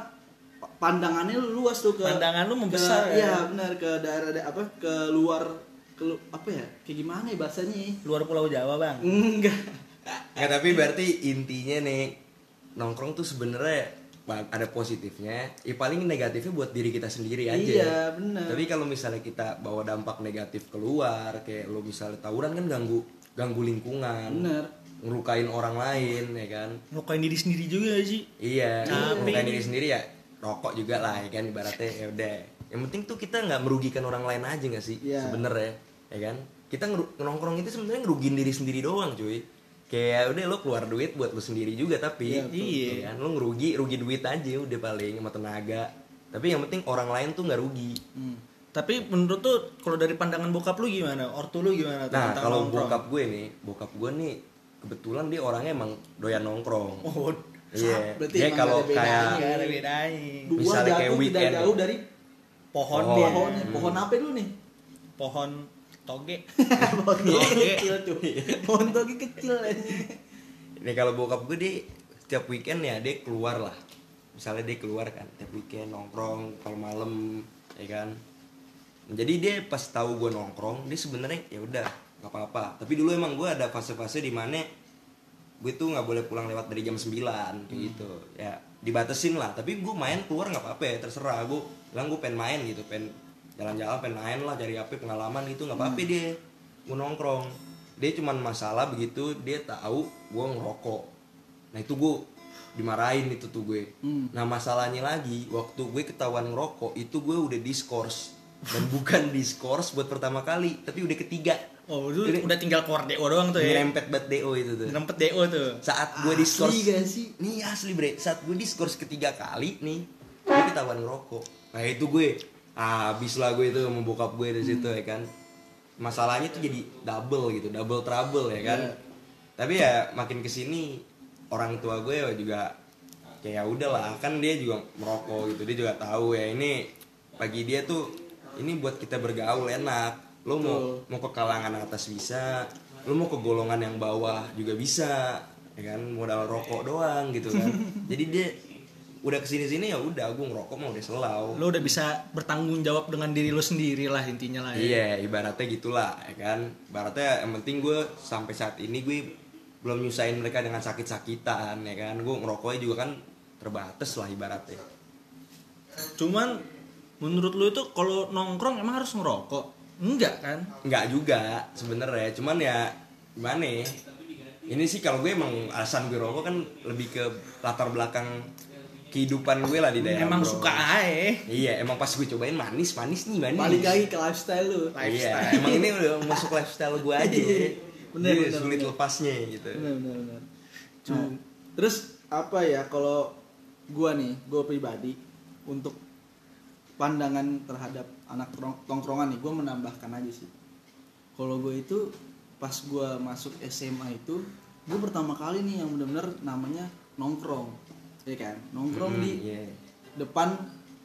A: pa- pandangannya lu luas tuh ke
C: Pandangan lu
A: ke,
C: membesar ya?
A: iya benar ke daerah da- apa ke luar ke lu- apa ya kayak gimana ya bahasanya ya?
C: luar pulau Jawa bang
A: enggak
B: Ya tapi berarti intinya nih nongkrong tuh sebenarnya ada positifnya, ya paling negatifnya buat diri kita sendiri aja.
A: Iya, benar.
B: Tapi kalau misalnya kita bawa dampak negatif keluar, kayak lo misalnya tawuran kan ganggu ganggu lingkungan,
A: bener
B: ngerukain orang lain ya kan.
C: ngelukain diri sendiri juga ya sih
B: Iya, ngerukain diri sendiri ya rokok juga lah ya kan ibaratnya ya udah. Yang penting tuh kita nggak merugikan orang lain aja nggak sih
A: Iya.
B: sebenarnya ya kan. Kita nongkrong itu sebenarnya ngerugiin diri sendiri doang cuy. Kayak udah lo keluar duit buat lo sendiri juga tapi
A: Iya, betul.
C: Iya.
B: ya kan lo ngerugi rugi duit aja udah paling sama tenaga tapi yang penting orang lain tuh nggak rugi
A: Hmm.
C: tapi menurut tuh kalau dari pandangan bokap lu gimana ortu lu gimana tuh
B: nah
C: tentang
B: kalau bokap gue nih bokap gue nih kebetulan dia orangnya emang doyan nongkrong
C: oh
B: iya
A: berarti
B: dia
A: emang
B: kalau kayak
A: bedanya.
C: nggak ada bedanya
A: Gua
B: Misalnya kayak
A: tidak
B: weekend.
A: jauh dari
C: pohon
B: Oh.
C: dia
A: pohonnya pohon apa dulu nih
C: pohon toge Toge.
A: kecil tuh pohon toge kecil
B: Nih kalau bokap gue dia setiap weekend ya dia keluar lah. Misalnya dia keluar kan setiap weekend nongkrong kalau malam ya kan. Jadi dia pas tahu gue nongkrong dia sebenarnya ya udah nggak apa-apa. Tapi dulu emang gue ada fase-fase di mana gue tuh nggak boleh pulang lewat dari jam 9 kayak gitu. Ya dibatesin lah. Tapi gue main keluar nggak apa-apa ya terserah. Gue bilang gue pengen main gitu, pengen jalan-jalan, pengen main lah cari apa pengalaman gitu nggak apa-apa dia. Gue nongkrong. Dia cuman masalah begitu dia tahu gue ngerokok. Nah itu gue dimarahin itu tuh gue.
A: Hmm.
B: nah masalahnya lagi waktu gue ketahuan ngerokok itu gue udah diskors. Dan bukan diskors buat pertama kali tapi udah ketiga.
C: Oh lu
B: Jadi-
C: udah tinggal keluar do doang tuh ya?
B: Nyerempet banget do itu tuh.
C: Ngerempet do tuh?
B: Saat gue diskors
A: Asli sih?
B: nih asli bre. Saat gue diskors ketiga kali nih gue ketahuan ngerokok. Nah itu gue habis lah gue itu sama bokap gue dari situ ya kan. Masalahnya tuh jadi double gitu double trouble ya kan.
A: Iya.
B: tapi ya makin ke sini orang tua gue juga kayak ya udahlah kan dia juga merokok gitu dia juga tahu ya ini bagi dia tuh ini buat kita bergaul enak. Lo mau
A: Betul.
B: mau ke kalangan atas bisa lo mau ke golongan yang bawah juga bisa ya kan. Modal rokok doang gitu kan. Jadi dia udah ke sini sini ya udah gue ngerokok mah udah selau
C: lu udah bisa bertanggung jawab dengan diri lu sendiri lah intinya lah ya.
B: Iya, ibaratnya gitulah, ya kan. Ibaratnya yang penting gue sampai saat ini gue belum nyusahin mereka dengan sakit-sakitan, ya kan. Gue ngerokoknya juga kan terbatas lah ibaratnya.
C: cuman menurut lu itu kalau nongkrong emang harus ngerokok enggak kan
B: Enggak juga sebenarnya, cuman ya gimana ya? Ini sih kalau gue emang alasan gue rokok kan lebih ke latar belakang kehidupan gue lah di daerah.
C: emang
B: Bro.
C: suka aja
B: Iya, emang pas gue cobain manis, manis nih manis.
A: balik lagi ke lifestyle lu
B: Iya, emang ini udah masuk lifestyle gue aja.
A: Bener,
B: Jadi
A: bener,
B: sulit
A: bener.
B: lepasnya gitu.
A: benar benar benar Nah, terus apa ya kalau gua nih gua pribadi untuk pandangan terhadap anak tong- tongkrongan nih gua menambahkan aja sih kalau gue itu pas gua masuk SMA itu gue pertama kali nih yang benar-benar namanya nongkrong ya kan nongkrong
B: Hmm,
A: di
B: iya.
A: depan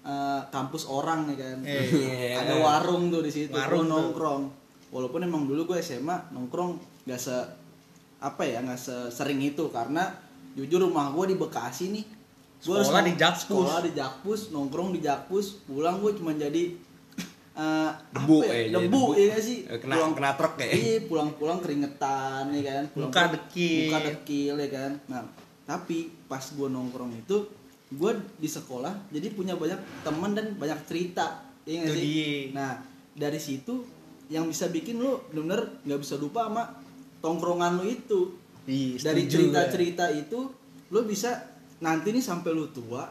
A: eh, kampus orang ya kan
C: Eh,
B: iya.
A: ada warung tuh di situ
C: Warung tuh.
A: nongkrong walaupun emang dulu gue SMA nongkrong gak se apa ya nggak sering itu karena jujur rumah gue di Bekasi nih Gua
C: Sekolah
A: harus
C: di Jakpus.
A: sekolah di Jakpus nongkrong di Jakpus pulang gue cuma jadi eh,
B: Debu,
A: ya?
B: eh,
A: debu,
B: debu.
A: ya sih
B: Eh, kena- kena truk ya?
A: iya pulang-pulang keringetan ya kan pulang
C: Muka dekil.
A: muka dekil ya kan nah tapi pas gue nongkrong itu gue di sekolah jadi punya banyak teman dan banyak cerita. Iya gak
C: Itu
A: sih? nah dari situ yang bisa bikin lu bener-bener nggak bisa lupa sama tongkrongan lu itu.
C: Iya,
A: dari cerita-cerita itu lu bisa nanti nih sampai lu tua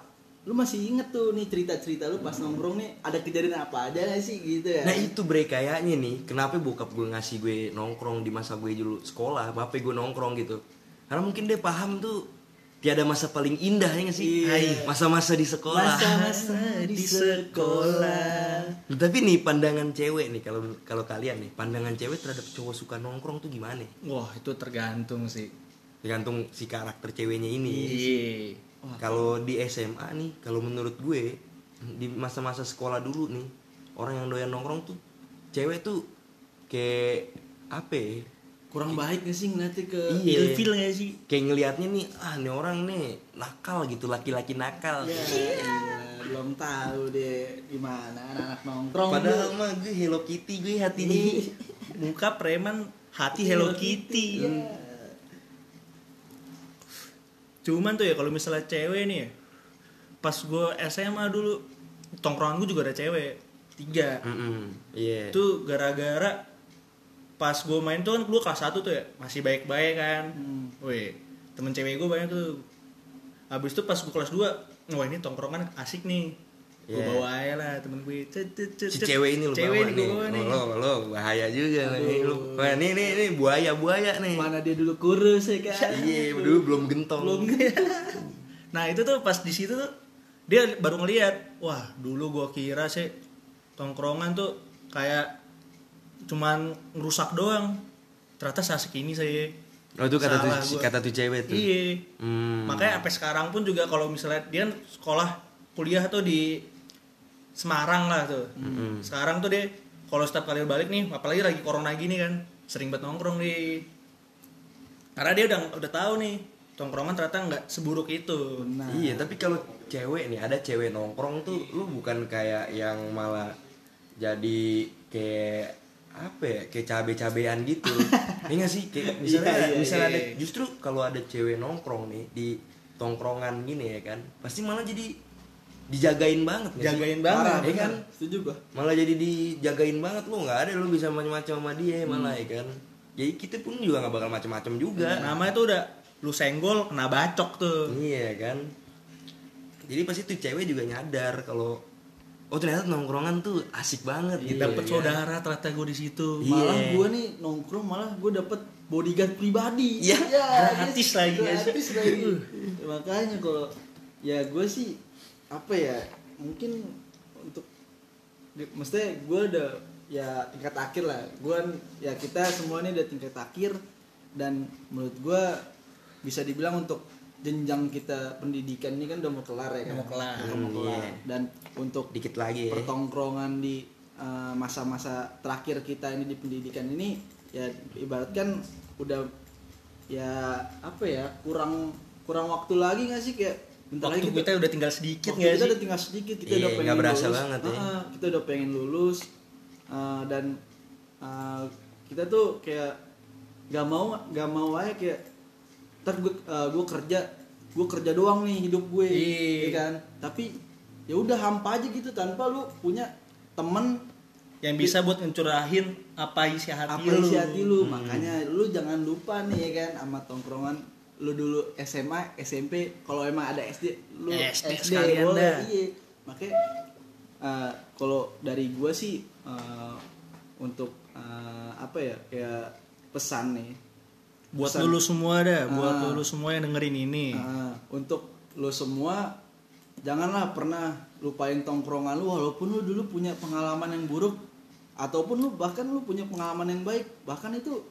A: lu masih inget tuh nih cerita-cerita lu pas nongkrong nih ada kejadian apa aja gak sih gitu ya?
B: Nah itu bre kayaknya nih Kenapa bokap gue ngasih gue nongkrong di masa gue dulu sekolah Bapak gue nongkrong gitu? Karena mungkin dia paham tuh Tiada masa paling indah ya gak sih
A: Iya.
B: Masa-masa di sekolah
A: masa-masa di sekolah
B: Nah, Tapi nih pandangan cewek nih Kalau kalau kalian nih Pandangan cewek terhadap cowok suka nongkrong tuh gimana
C: Wah, itu tergantung sih.
B: Tergantung si karakter ceweknya ini
C: Iya.
B: Kalau di SMA nih Kalau menurut gue Di masa-masa sekolah dulu nih Orang yang doyan nongkrong tuh cewek tuh kayak apa ya?
A: Kurang baik gak sih ngeliatnya ke
B: Iya.
C: Ilfil gak sih?
B: kayak ngelihatnya nih ah ini orang nih nakal gitu laki-laki nakal
A: Ya, gila, belum tahu deh gimana anak-anak nongkrong
B: padahal mah gue Hello Kitty gue hatinya
C: Muka preman, hati Hello Kitty.
A: Iya.
C: Cuman tuh ya kalau misalnya cewek nih ya, pas gue SMA dulu tongkrongan gue juga ada cewek tiga.
B: Mm-mm, iya
C: Itu gara-gara pas gue main tuh kan gue kelas 1 tuh ya masih baik-baik kan.
A: Hmm.
C: Weh temen cewek gue banyak tuh. Habis itu pas gue kelas 2 wah ini tongkrongan asik nih. Gue
B: Iya.
C: bawa aja lah temen gue. Cet, cet, cet,
B: si cewek ini lu
C: Cewek
B: bawa
C: ini
B: nih.
C: bawa nih.
B: Lo lo bahaya juga nih
A: Aduh.
B: lu. Wah, nih nih nih buaya buaya nih.
A: mana dia dulu kurus ya kan
B: Iya, dulu belum gentong.
C: belum nah itu tuh pas di situ tuh dia baru ngeliat wah dulu gua kira sih tongkrongan tuh kayak cuman ngerusak doang ternyata asik ini saya
B: Oh, itu kata tuh
C: gua.
B: kata tuh cewek tuh.
C: iya
B: Hmm.
C: makanya sampai sekarang pun juga kalau misalnya dia kan sekolah kuliah tuh di Semarang lah tuh
B: Mm-mm.
C: sekarang tuh dia kalau setiap kali balik nih apalagi lagi corona gini kan sering banget nongkrong di karena dia udah udah tahu nih tongkrongan ternyata nggak seburuk itu
A: Benar.
B: Iya, tapi kalau cewek nih ada cewek nongkrong tuh lu bukan kayak yang malah jadi kayak apa ya kayak cabe-cabean gitu. Iya gak sih? Kayak misalnya
A: Iya, iya,
B: misalnya
C: iya.
B: ada justru kalau ada cewek nongkrong nih di tongkrongan gini ya kan, pasti malah jadi dijagain banget sih?
C: jagain
A: Parah,
C: banget
B: Iya kan?
A: setuju gua
B: Malah jadi dijagain banget lu nggak ada lu bisa macam-macam sama dia malah ya kan. Jadi kita pun juga nggak bakal macam-macam juga.
C: namanya tuh udah lu senggol kena bacok tuh
B: Iya kan. Jadi pasti tuh cewek juga nyadar kalau oh ternyata nongkrongan tuh asik banget gitu.
C: dapet
B: ya kan?
C: saudara ternyata gue di situ.
B: Iya.
A: malah gua nih nongkrong malah gua dapet bodyguard pribadi.
B: Iya,
C: gratis
A: dia-
C: lagi,
A: gratis lagi. Ya, makanya kalau ya gue sih apa ya mungkin untuk maksudnya gue udah ya tingkat akhir lah. Gue ya kita semua ini udah tingkat akhir dan menurut gue bisa dibilang untuk jenjang kita pendidikan ini kan udah mau kelar ya kan
C: Udah mau kelar.
A: Udah mau
B: Hmm,
A: kelar.
B: iya.
A: dan untuk
B: Dikit lagi ya.
A: pertongkrongan di uh, masa-masa terakhir kita ini di pendidikan ini ya ibaratkan udah ya apa ya kurang kurang waktu lagi nggak sih kayak bentar
C: waktu
A: lagi
C: kita udah tinggal sedikit
A: waktu
C: nggak
A: kita
C: sih
A: udah tinggal sedikit kita
B: Iya,
A: udah pengen
B: berasa
A: lulus
B: banget ya.
A: Ah, kita udah pengen lulus uh, dan uh, kita tuh kayak nggak mau nggak mau aja kayak ntar gue gue kerja gue kerja doang nih hidup gue
C: Iya.
A: ya kan? Tapi ya udah hampa aja gitu. Tanpa lu punya temen
C: yang bisa buat ngecurahin apa isi hati
A: apa
C: lu.
A: isi hati lu. Makanya lu jangan lupa nih ya kan sama tongkrongan lu dulu SMA SMP kalau emang ada SD lu
C: SD
A: SD,
C: sekalian
A: boleh
C: dah.
A: iya. Makanya eh, kalau dari gua sih eh, untuk eh, apa ya kayak pesan nih
C: buat
A: Pesan.
C: lulu semua dah buat
A: Ah.
C: lulu semua yang dengerin ini
A: eh, untuk lu semua janganlah pernah lupain tongkrongan lu walaupun lu dulu punya pengalaman yang buruk ataupun lu bahkan lu punya pengalaman yang baik bahkan itu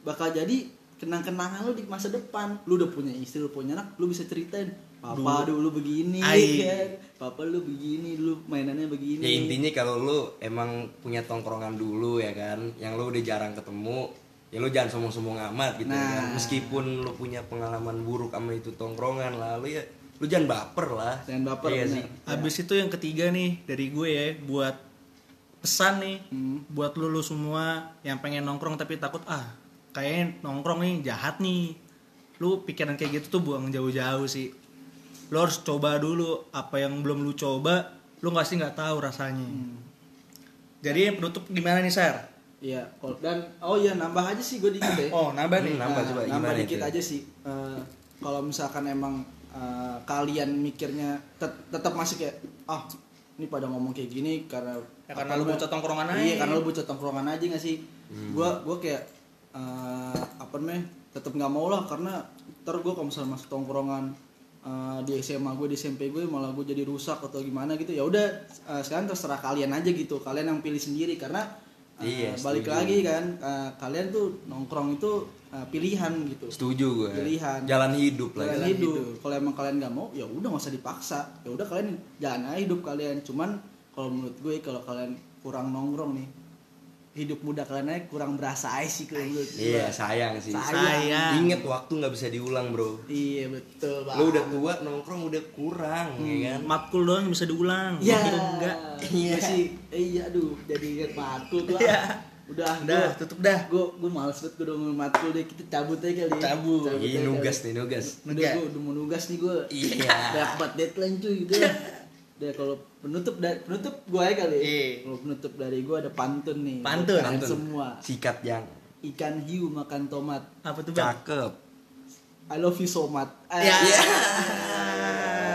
A: bakal jadi kenang-kenangan lu di masa depan lu udah punya istri lu punya anak lu bisa ceritain papa dulu, begini
C: Ai.
A: kan papa lu begini dulu mainannya begini
B: Ya intinya kalau lu emang punya tongkrongan dulu ya kan, yang lu udah jarang ketemu, ya lu jangan sombong-sombong amat gitu ya kan.
A: Nah.
B: Meskipun lu punya pengalaman buruk sama itu tongkrongan lalu ya lu jangan baper lah.
A: Jangan baper,
B: Iya sih.
C: habis itu yang ketiga nih dari gue ya buat pesan nih
A: Hmm.
C: buat lulu semua yang pengen nongkrong tapi takut ah kayaknya nongkrong nih jahat nih lu pikiran kayak gitu tuh buang jauh-jauh sih lu harus coba dulu apa yang belum lu coba lu pasti nggak tahu rasanya
A: Hmm.
C: jadi yang penutup gimana nih Sar?
A: Iya, dan oh iya nambah aja sih gue dikit ya.
C: Oh nambah nih
B: Hmm, nambah coba,
A: nambah
B: gimana
A: dikit
B: itu?
A: aja sih. Eh, kalau misalkan emang eh, kalian mikirnya tet- tetap masih kayak ah ini pada ngomong kayak gini karena
C: Ya, karena
A: apa
C: lu bocah tongkrongan aja.
A: Iya, karena lu bocah tongkrongan aja gak sih?
B: Hmm.
A: Gua gua kayak eh, apa namanya? Tetap nggak mau lah karena ntar gue kalau misalnya masuk tongkrongan eh, di SMA gue di SMP gue malah gue jadi rusak atau gimana gitu ya udah sekarang terserah kalian aja gitu kalian yang pilih sendiri karena
B: Iya,
A: balik
B: setuju.
A: lagi kan eh, kalian tuh nongkrong itu eh, pilihan gitu
B: Setuju gue.
A: Pilihan.
B: Jalan hidup lah.
A: jalan
B: ya.
A: hidup kalau emang kalian nggak mau ya udah nggak usah dipaksa ya udah kalian jalan aja hidup kalian cuman kalau menurut gue kalau kalian kurang nongkrong nih hidup muda kalian kurang berasa aja sih kalau menurut gua.
B: Iya, sayang sih.
A: Sayang.
C: Sayang.
B: Ingat waktu nggak bisa diulang, Bro.
A: Iya betul banget.
B: Lu udah tua nongkrong udah kurang, ya kan?
C: matkul doang bisa diulang
A: Ya,
C: Gitu enggak
A: iya sih. Iya, aduh, jadi inget matkul tuh.
C: Iya.
A: Udah,
C: Udah,
A: gua-
C: tutup dah.
A: Gue gue males banget gue udah mau matkul deh. Kita cabut aja kali.
C: Cabut.
A: aja
B: Iya,
A: kali.
B: nugas nih, nugas.
A: Udah
C: Nugas.
A: gue udah mau nugas nih gue.
B: Iya.
A: Udah buat deadline cuy gitu. Udah kalau penutup dari penutup gue aja kali.
C: Iya.
A: Kalau penutup dari gue ada pantun nih.
C: Pantun.
B: Pantun.
A: semua.
B: Sikat yang
A: Ikan hiu makan tomat.
C: apa tuh bang
B: cakep.
A: I love you so much.
C: ya
A: Eh,